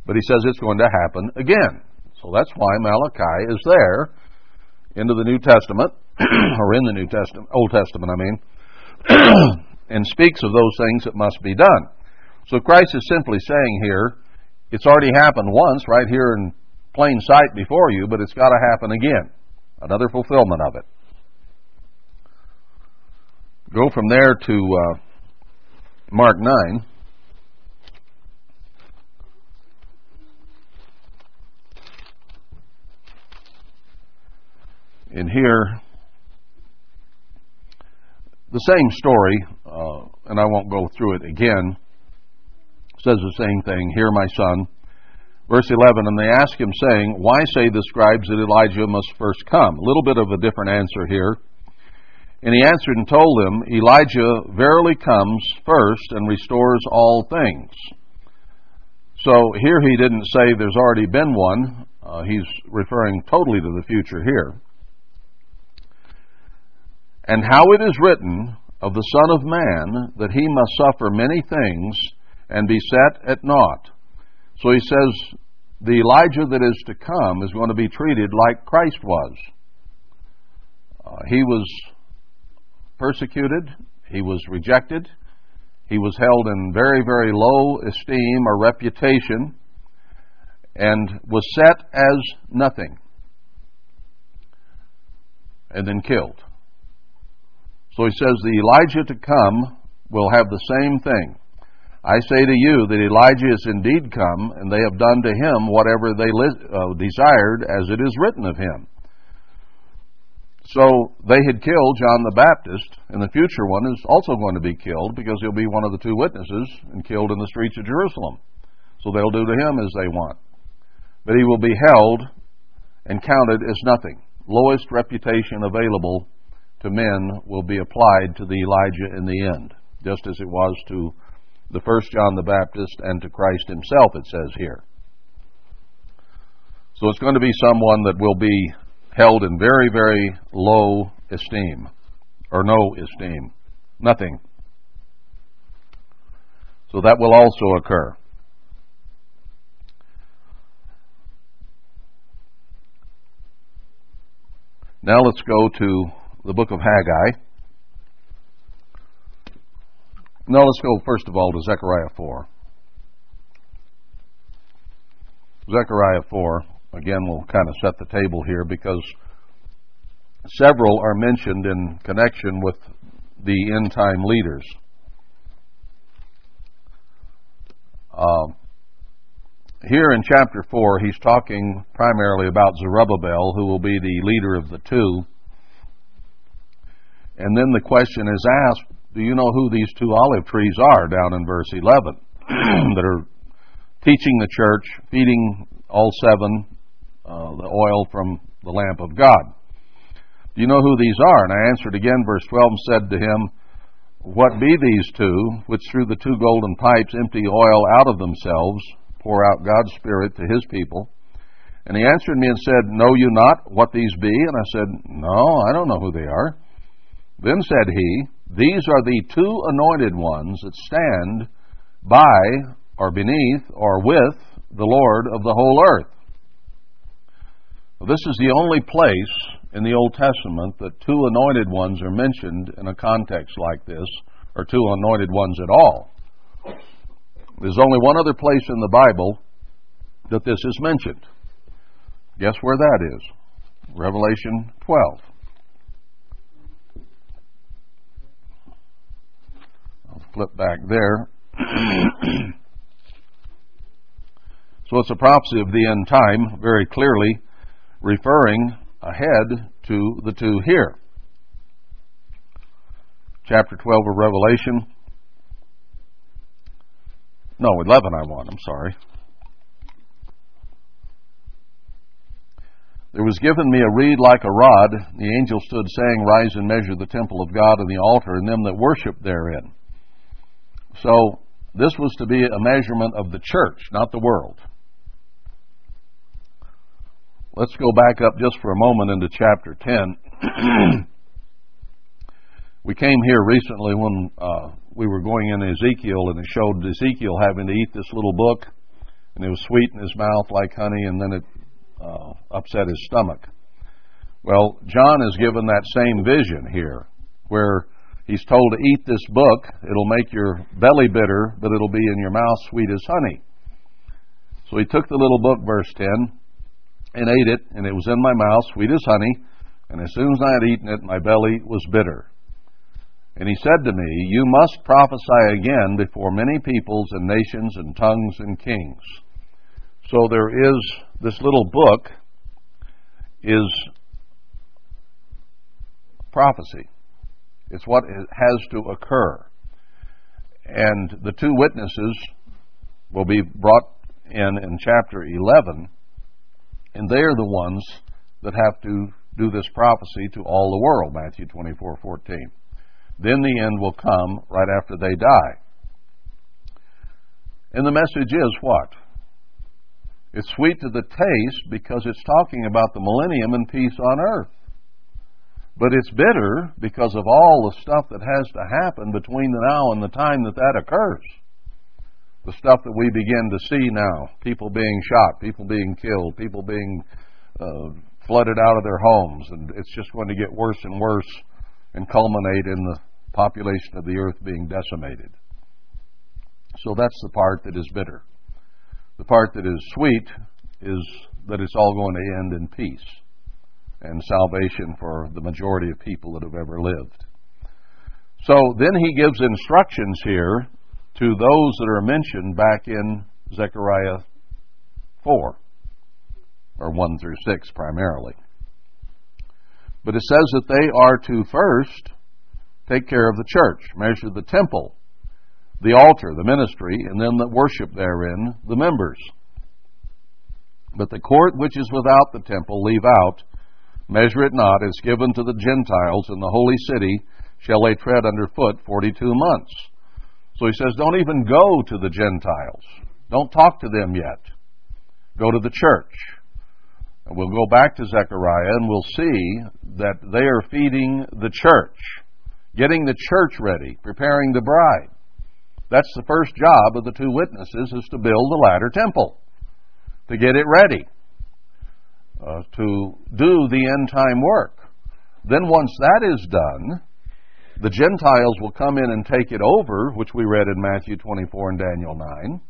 But he says it's going to happen again. So that's why Malachi is there into the New Testament, (clears throat) or in the New Testament, Old Testament, I mean, (clears throat) and speaks of those things that must be done. So Christ is simply saying here, it's already happened once right here in plain sight before you, but it's got to happen again. Another fulfillment of it. Go from there to uh, Mark 9. in here, the same story, uh, and I won't go through it again, says the same thing. Hear, my son. Verse 11, and they ask him, saying, Why say the scribes that Elijah must first come? A little bit of a different answer here. And he answered and told them, Elijah verily comes first and restores all things. So here he didn't say there's already been one. Uh, he's referring totally to the future here and how it is written of the Son of Man that he must suffer many things and be set at naught. So he says the Elijah that is to come is going to be treated like Christ was. Uh, he was persecuted, he was rejected, he was held in very, very low esteem or reputation, and was set as nothing, and then killed. So he says, The Elijah to come will have the same thing. I say to you that Elijah is indeed come, and they have done to him whatever they uh, desired, as it is written of him. So they had killed John the Baptist, and the future one is also going to be killed because he'll be one of the two witnesses and killed in the streets of Jerusalem. So they'll do to him as they want. But he will be held and counted as nothing. Lowest reputation available to men will be applied to the Elijah in the end, just as it was to the first John the Baptist and to Christ himself, it says here. So it's going to be someone that will be held in very, very low esteem, or no esteem, nothing. So that will also occur. Now let's go to the book of Haggai. Now let's go first of all to Zechariah 4. Zechariah 4, again, we'll kind of set the table here because several are mentioned in connection with the end time leaders. Uh, here in chapter 4, he's talking primarily about Zerubbabel, who will be the leader of the two. And then the question is asked Do you know who these two olive trees are down in verse 11 (clears throat) that are teaching the church, feeding all seven uh, the oil from the lamp of God? Do you know who these are? And I answered again, verse 12, and said to him, What be these two, which through the two golden pipes empty oil out of themselves, pour out God's Spirit to his people? And he answered me and said, Know you not what these be? And I said, No, I don't know who they are. Then said he, These are the two anointed ones that stand by, or beneath, or with the Lord of the whole earth. This is the only place in the Old Testament that two anointed ones are mentioned in a context like this, or two anointed ones at all. There's only one other place in the Bible that this is mentioned. Guess where that is? Revelation 12. Flip back there. (clears throat) so it's a prophecy of the end time, very clearly referring ahead to the two here. Chapter 12 of Revelation. No, 11 I want, I'm sorry. There was given me a reed like a rod. The angel stood saying, Rise and measure the temple of God and the altar and them that worship therein. So, this was to be a measurement of the church, not the world. Let's go back up just for a moment into chapter 10. (clears throat) we came here recently when uh, we were going in Ezekiel, and it showed Ezekiel having to eat this little book, and it was sweet in his mouth like honey, and then it uh, upset his stomach. Well, John is given that same vision here, where he's told to eat this book. It'll make your belly bitter, but it'll be in your mouth sweet as honey. So he took the little book, verse 10, and ate it, and it was in my mouth, sweet as honey. And as soon as I had eaten it, my belly was bitter. And he said to me, You must prophesy again before many peoples and nations and tongues and kings. So there is this little book is prophecy. It's what has to occur. And the two witnesses will be brought in in chapter 11 and they are the ones that have to do this prophecy to all the world, Matthew 24 14. Then the end will come right after they die. And the message is what? It's sweet to the taste because it's talking about the millennium and peace on earth. But it's bitter because of all the stuff that has to happen between the now and the time that that occurs the stuff that we begin to see now people being shot, people being killed, people being uh, flooded out of their homes, and it's just going to get worse and worse and culminate in the population of the earth being decimated. So that's the part that is bitter. The part that is sweet is that it's all going to end in peace and salvation for the majority of people that have ever lived. So then he gives instructions here to those that are mentioned back in Zechariah 4, or 1 through 6 primarily. But it says that they are to first take care of the church, measure the temple, the altar, the ministry, and then the worship therein, the members. But the court which is without the temple leave out, measure it not, is given to the Gentiles in the holy city, shall they tread under foot forty two months. So he says, don't even go to the Gentiles. Don't talk to them yet. Go to the church. And we'll go back to Zechariah and we'll see that they are feeding the church, getting the church ready, preparing the bride. That's the first job of the two witnesses is to build the latter temple, to get it ready, uh, to do the end time work. Then once that is done, the Gentiles will come in and take it over, which we read in Matthew 24 and Daniel 9.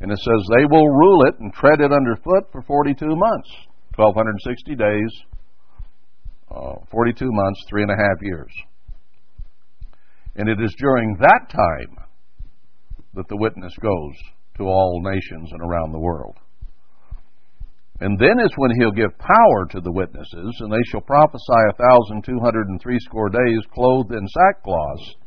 And it says they will rule it and tread it underfoot for 42 months, 1260 days uh, 42 months, three and a half years. And it is during that time that the witness goes to all nations and around the world. And then is when he'll give power to the witnesses, and they shall prophesy a thousand two hundred and threescore days, clothed in sackcloth.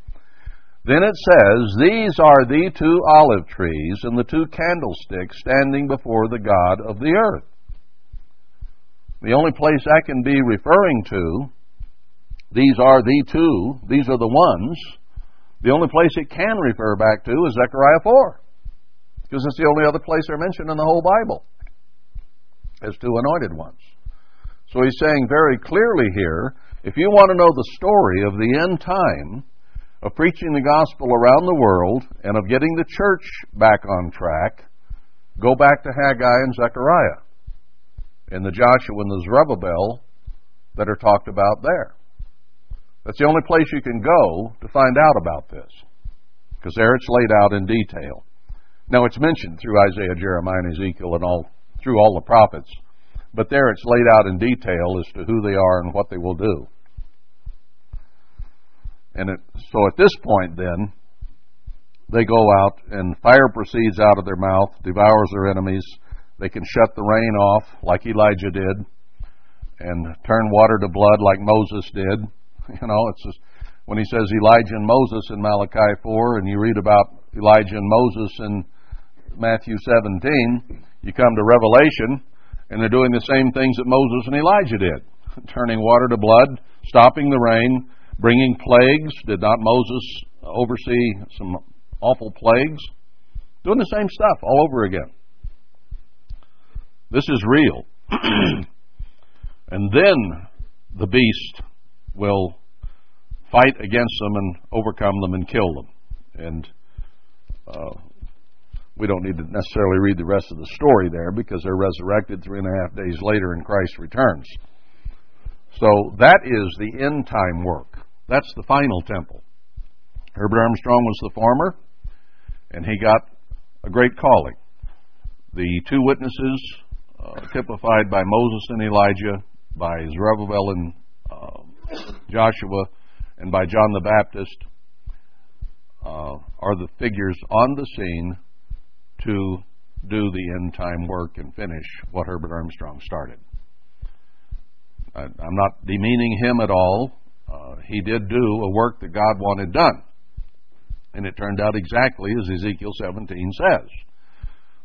Then it says, These are the two olive trees and the two candlesticks standing before the God of the earth. The only place that can be referring to, these are the two, these are the ones, the only place it can refer back to is Zechariah 4. Because it's the only other place they're mentioned in the whole Bible as two anointed ones. So he's saying very clearly here if you want to know the story of the end time, of preaching the gospel around the world, and of getting the church back on track, go back to Haggai and Zechariah and the Joshua and the Zerubbabel that are talked about there. That's the only place you can go to find out about this, because there it's laid out in detail. Now it's mentioned through Isaiah, Jeremiah, and Ezekiel, and all through all the prophets, but there it's laid out in detail as to who they are and what they will do. And it, so at this point, then, they go out and fire proceeds out of their mouth, devours their enemies. They can shut the rain off like Elijah did, and turn water to blood like Moses did. (laughs) You know, it's just, when he says Elijah and Moses in Malachi 4, and you read about Elijah and Moses in Matthew 17, you come to Revelation, and they're doing the same things that Moses and Elijah did (laughs) turning water to blood, stopping the rain, bringing plagues. Did not Moses oversee some awful plagues? Doing the same stuff all over again. This is real. (clears throat) and then the beast will fight against them and overcome them and kill them. And uh, we don't need to necessarily read the rest of the story there because they're resurrected three and a half days later and Christ returns. So that is the end time work. That's the final temple. Herbert Armstrong was the former, and he got a great calling. The two witnesses, uh, typified by Moses and Elijah, by Zerubbabel and uh, Joshua, and by John the Baptist, uh, are the figures on the scene to do the end time work and finish what Herbert Armstrong started. I, am not demeaning him at all. Uh, he did do a work that God wanted done. And it turned out exactly as Ezekiel 17 says.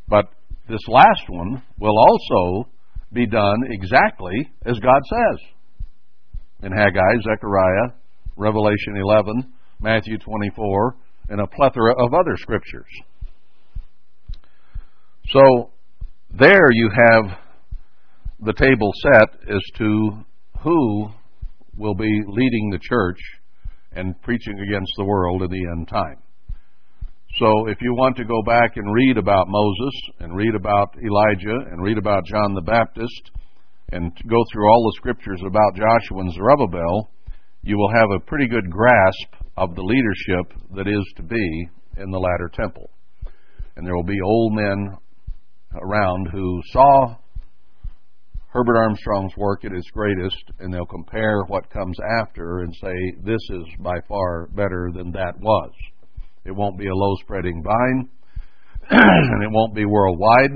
But this last one will also be done exactly as God says. In Haggai, Zechariah, Revelation 11, Matthew 24, and a plethora of other scriptures. So there you have the table set as to who will be leading the church and preaching against the world in the end time. So if you want to go back and read about Moses and read about Elijah and read about John the Baptist and go through all the scriptures about Joshua and Zerubbabel, you will have a pretty good grasp of the leadership that is to be in the latter temple. And there will be old men around who saw Herbert Armstrong's work at its greatest, and they'll compare what comes after and say, this is by far better than that was. It won't be a low spreading vine, (clears throat) and it won't be worldwide.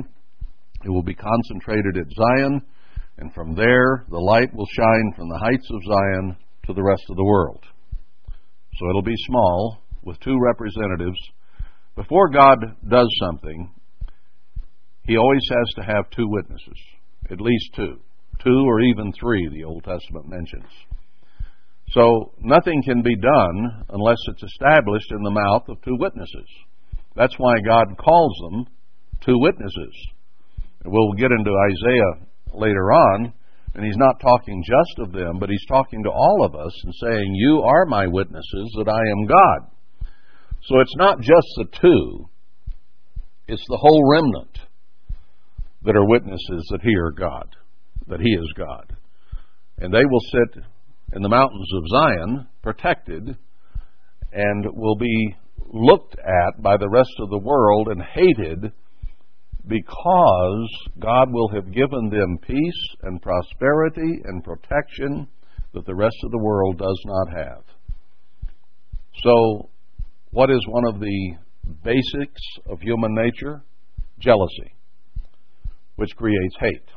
It will be concentrated at Zion, and from there the light will shine from the heights of Zion to the rest of the world. So it'll be small, with two representatives. Before God does something, he always has to have two witnesses, at least two. Two or even three, the Old Testament mentions. So nothing can be done unless it's established in the mouth of two witnesses. That's why God calls them two witnesses. We'll get into Isaiah later on, and he's not talking just of them, but he's talking to all of us and saying, You are my witnesses that I am God. So it's not just the two, it's the whole remnant that are witnesses that he are God, that he is God. And they will sit in the mountains of Zion, protected, and will be looked at by the rest of the world and hated because God will have given them peace and prosperity and protection that the rest of the world does not have. So, what is one of the basics of human nature? Jealousy, which creates hate.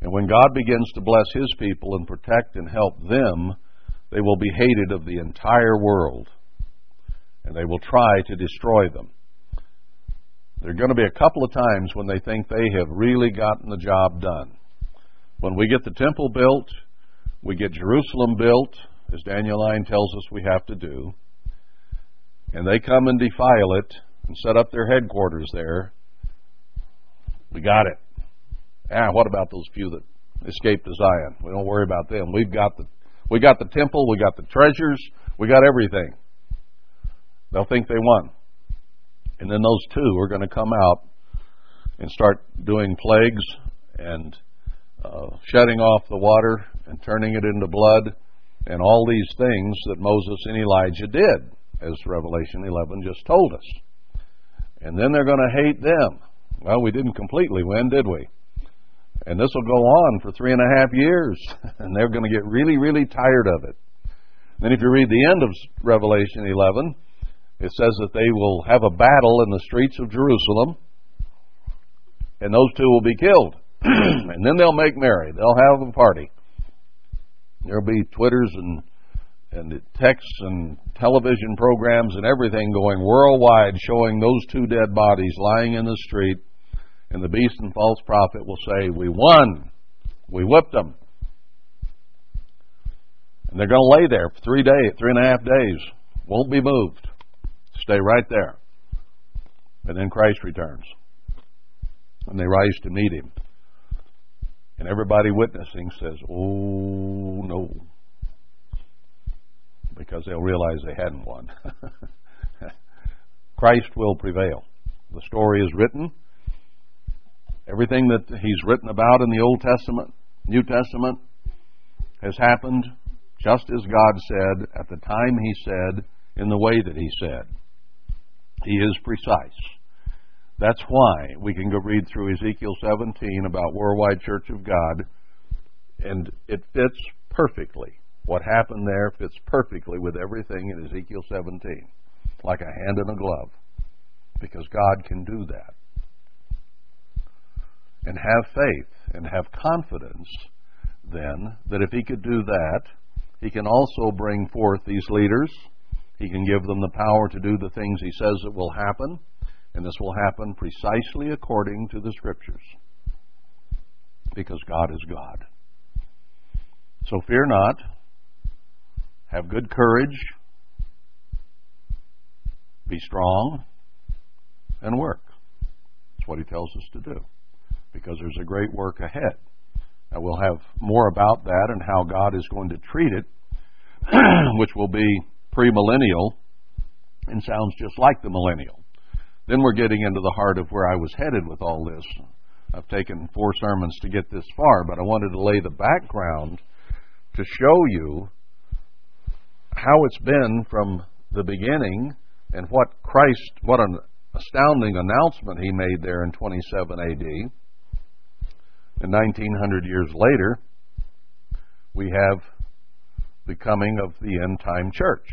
And when God begins to bless His people and protect and help them, they will be hated of the entire world. And they will try to destroy them. There are going to be a couple of times when they think they have really gotten the job done. When we get the temple built, we get Jerusalem built, as Daniel 9 tells us we have to do, and they come and defile it and set up their headquarters there. We got it. Ah, what about those few that escaped to Zion? We don't worry about them. We've got the we got the temple, we got the treasures, we got everything. They'll think they won. And then those two are going to come out and start doing plagues and uh, shutting off the water and turning it into blood and all these things that Moses and Elijah did, as Revelation 11 just told us. And then they're going to hate them. Well, we didn't completely win, did we? And this will go on for three and a half years, (laughs) and they're going to get really, really tired of it. Then, if you read the end of Revelation 11, it says that they will have a battle in the streets of Jerusalem, and those two will be killed. (clears throat) and then they'll make merry. They'll have a party. There'll be Twitters and and texts and television programs and everything going worldwide showing those two dead bodies lying in the street, and the beast and false prophet will say, "We won. We whipped them." And they're going to lay there for three days, three and a half days, won't be moved. Stay right there. And then Christ returns. And they rise to meet him. And everybody witnessing says, Oh, no. Because they'll realize they hadn't won. (laughs) Christ will prevail. The story is written. Everything that he's written about in the Old Testament, New Testament, has happened just as God said at the time he said, in the way that he said. He is precise. That's why we can go read through Ezekiel 17 about Worldwide Church of God, and it fits perfectly. What happened there fits perfectly with everything in Ezekiel 17, like a hand in a glove, because God can do that. And have faith and have confidence then that if He could do that, He can also bring forth these leaders he can give them the power to do the things He says that will happen, and this will happen precisely according to the Scriptures. Because God is God. So fear not. Have good courage. Be strong. And work. That's what He tells us to do. Because there's a great work ahead. Now, we'll have more about that and how God is going to treat it, (clears throat) which will be premillennial and sounds just like the millennial. Then we're getting into the heart of where I was headed with all this. I've taken four sermons to get this far, but I wanted to lay the background to show you how it's been from the beginning and what Christ, what an astounding announcement he made there in 27 AD. And 1900 years later, we have the coming of the end time church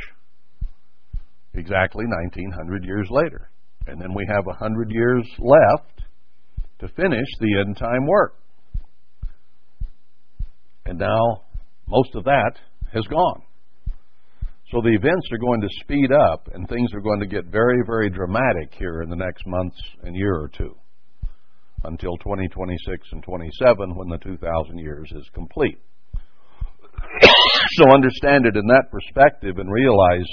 exactly 1900 years later. And then we have 100 years left to finish the end time work. And now most of that has gone. So the events are going to speed up and things are going to get very, very dramatic here in the next months and year or two until 2026 and 27 when the 2000 years is complete. (coughs) so understand it in that perspective and realize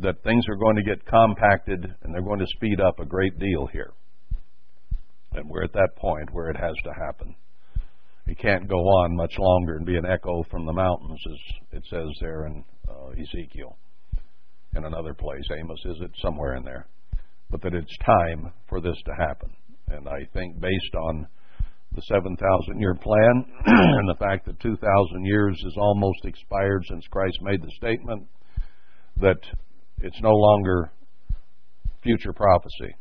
that things are going to get compacted and they're going to speed up a great deal here. And we're at that point where it has to happen. It can't go on much longer and be an echo from the mountains, as it says there in uh, Ezekiel. In another place, Amos is it somewhere in there, but that it's time for this to happen. And I think based on the 7,000 year plan (clears throat) and the fact that 2,000 years is almost expired since Christ made the statement that it's no longer future prophecy.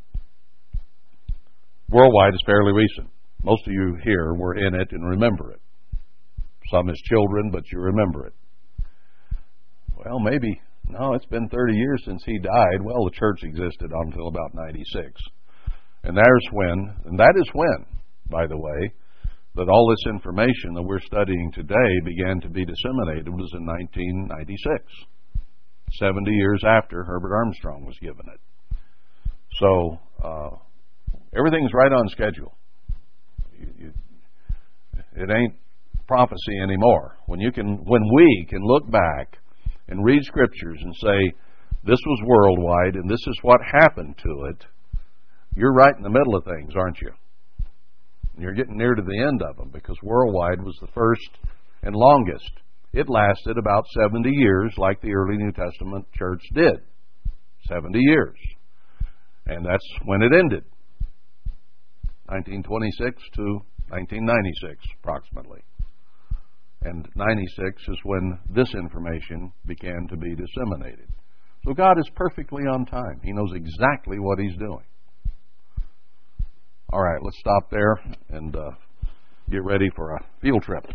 Worldwide is fairly recent. Most of you here were in it and remember it. some as children, but you remember it. Well, maybe, no, it's been 30 years since he died. Well, the church existed until about 96. And there's when, and that is when, by the way, that all this information that we're studying today began to be disseminated was in 1996, 70 years after Herbert Armstrong was given it. So uh, everything's right on schedule. You, you, it ain't prophecy anymore. When you can, when we can look back and read scriptures and say this was worldwide and this is what happened to it, you're right in the middle of things, aren't you? You're getting near to the end of them because worldwide was the first and longest. It lasted about 70 years, like the early New Testament church did. 70 years. And that's when it ended. 1926 to 1996, approximately. And 96 is when this information began to be disseminated. So God is perfectly on time. He knows exactly what He's doing. All right, let's stop there and uh, get ready for a field trip.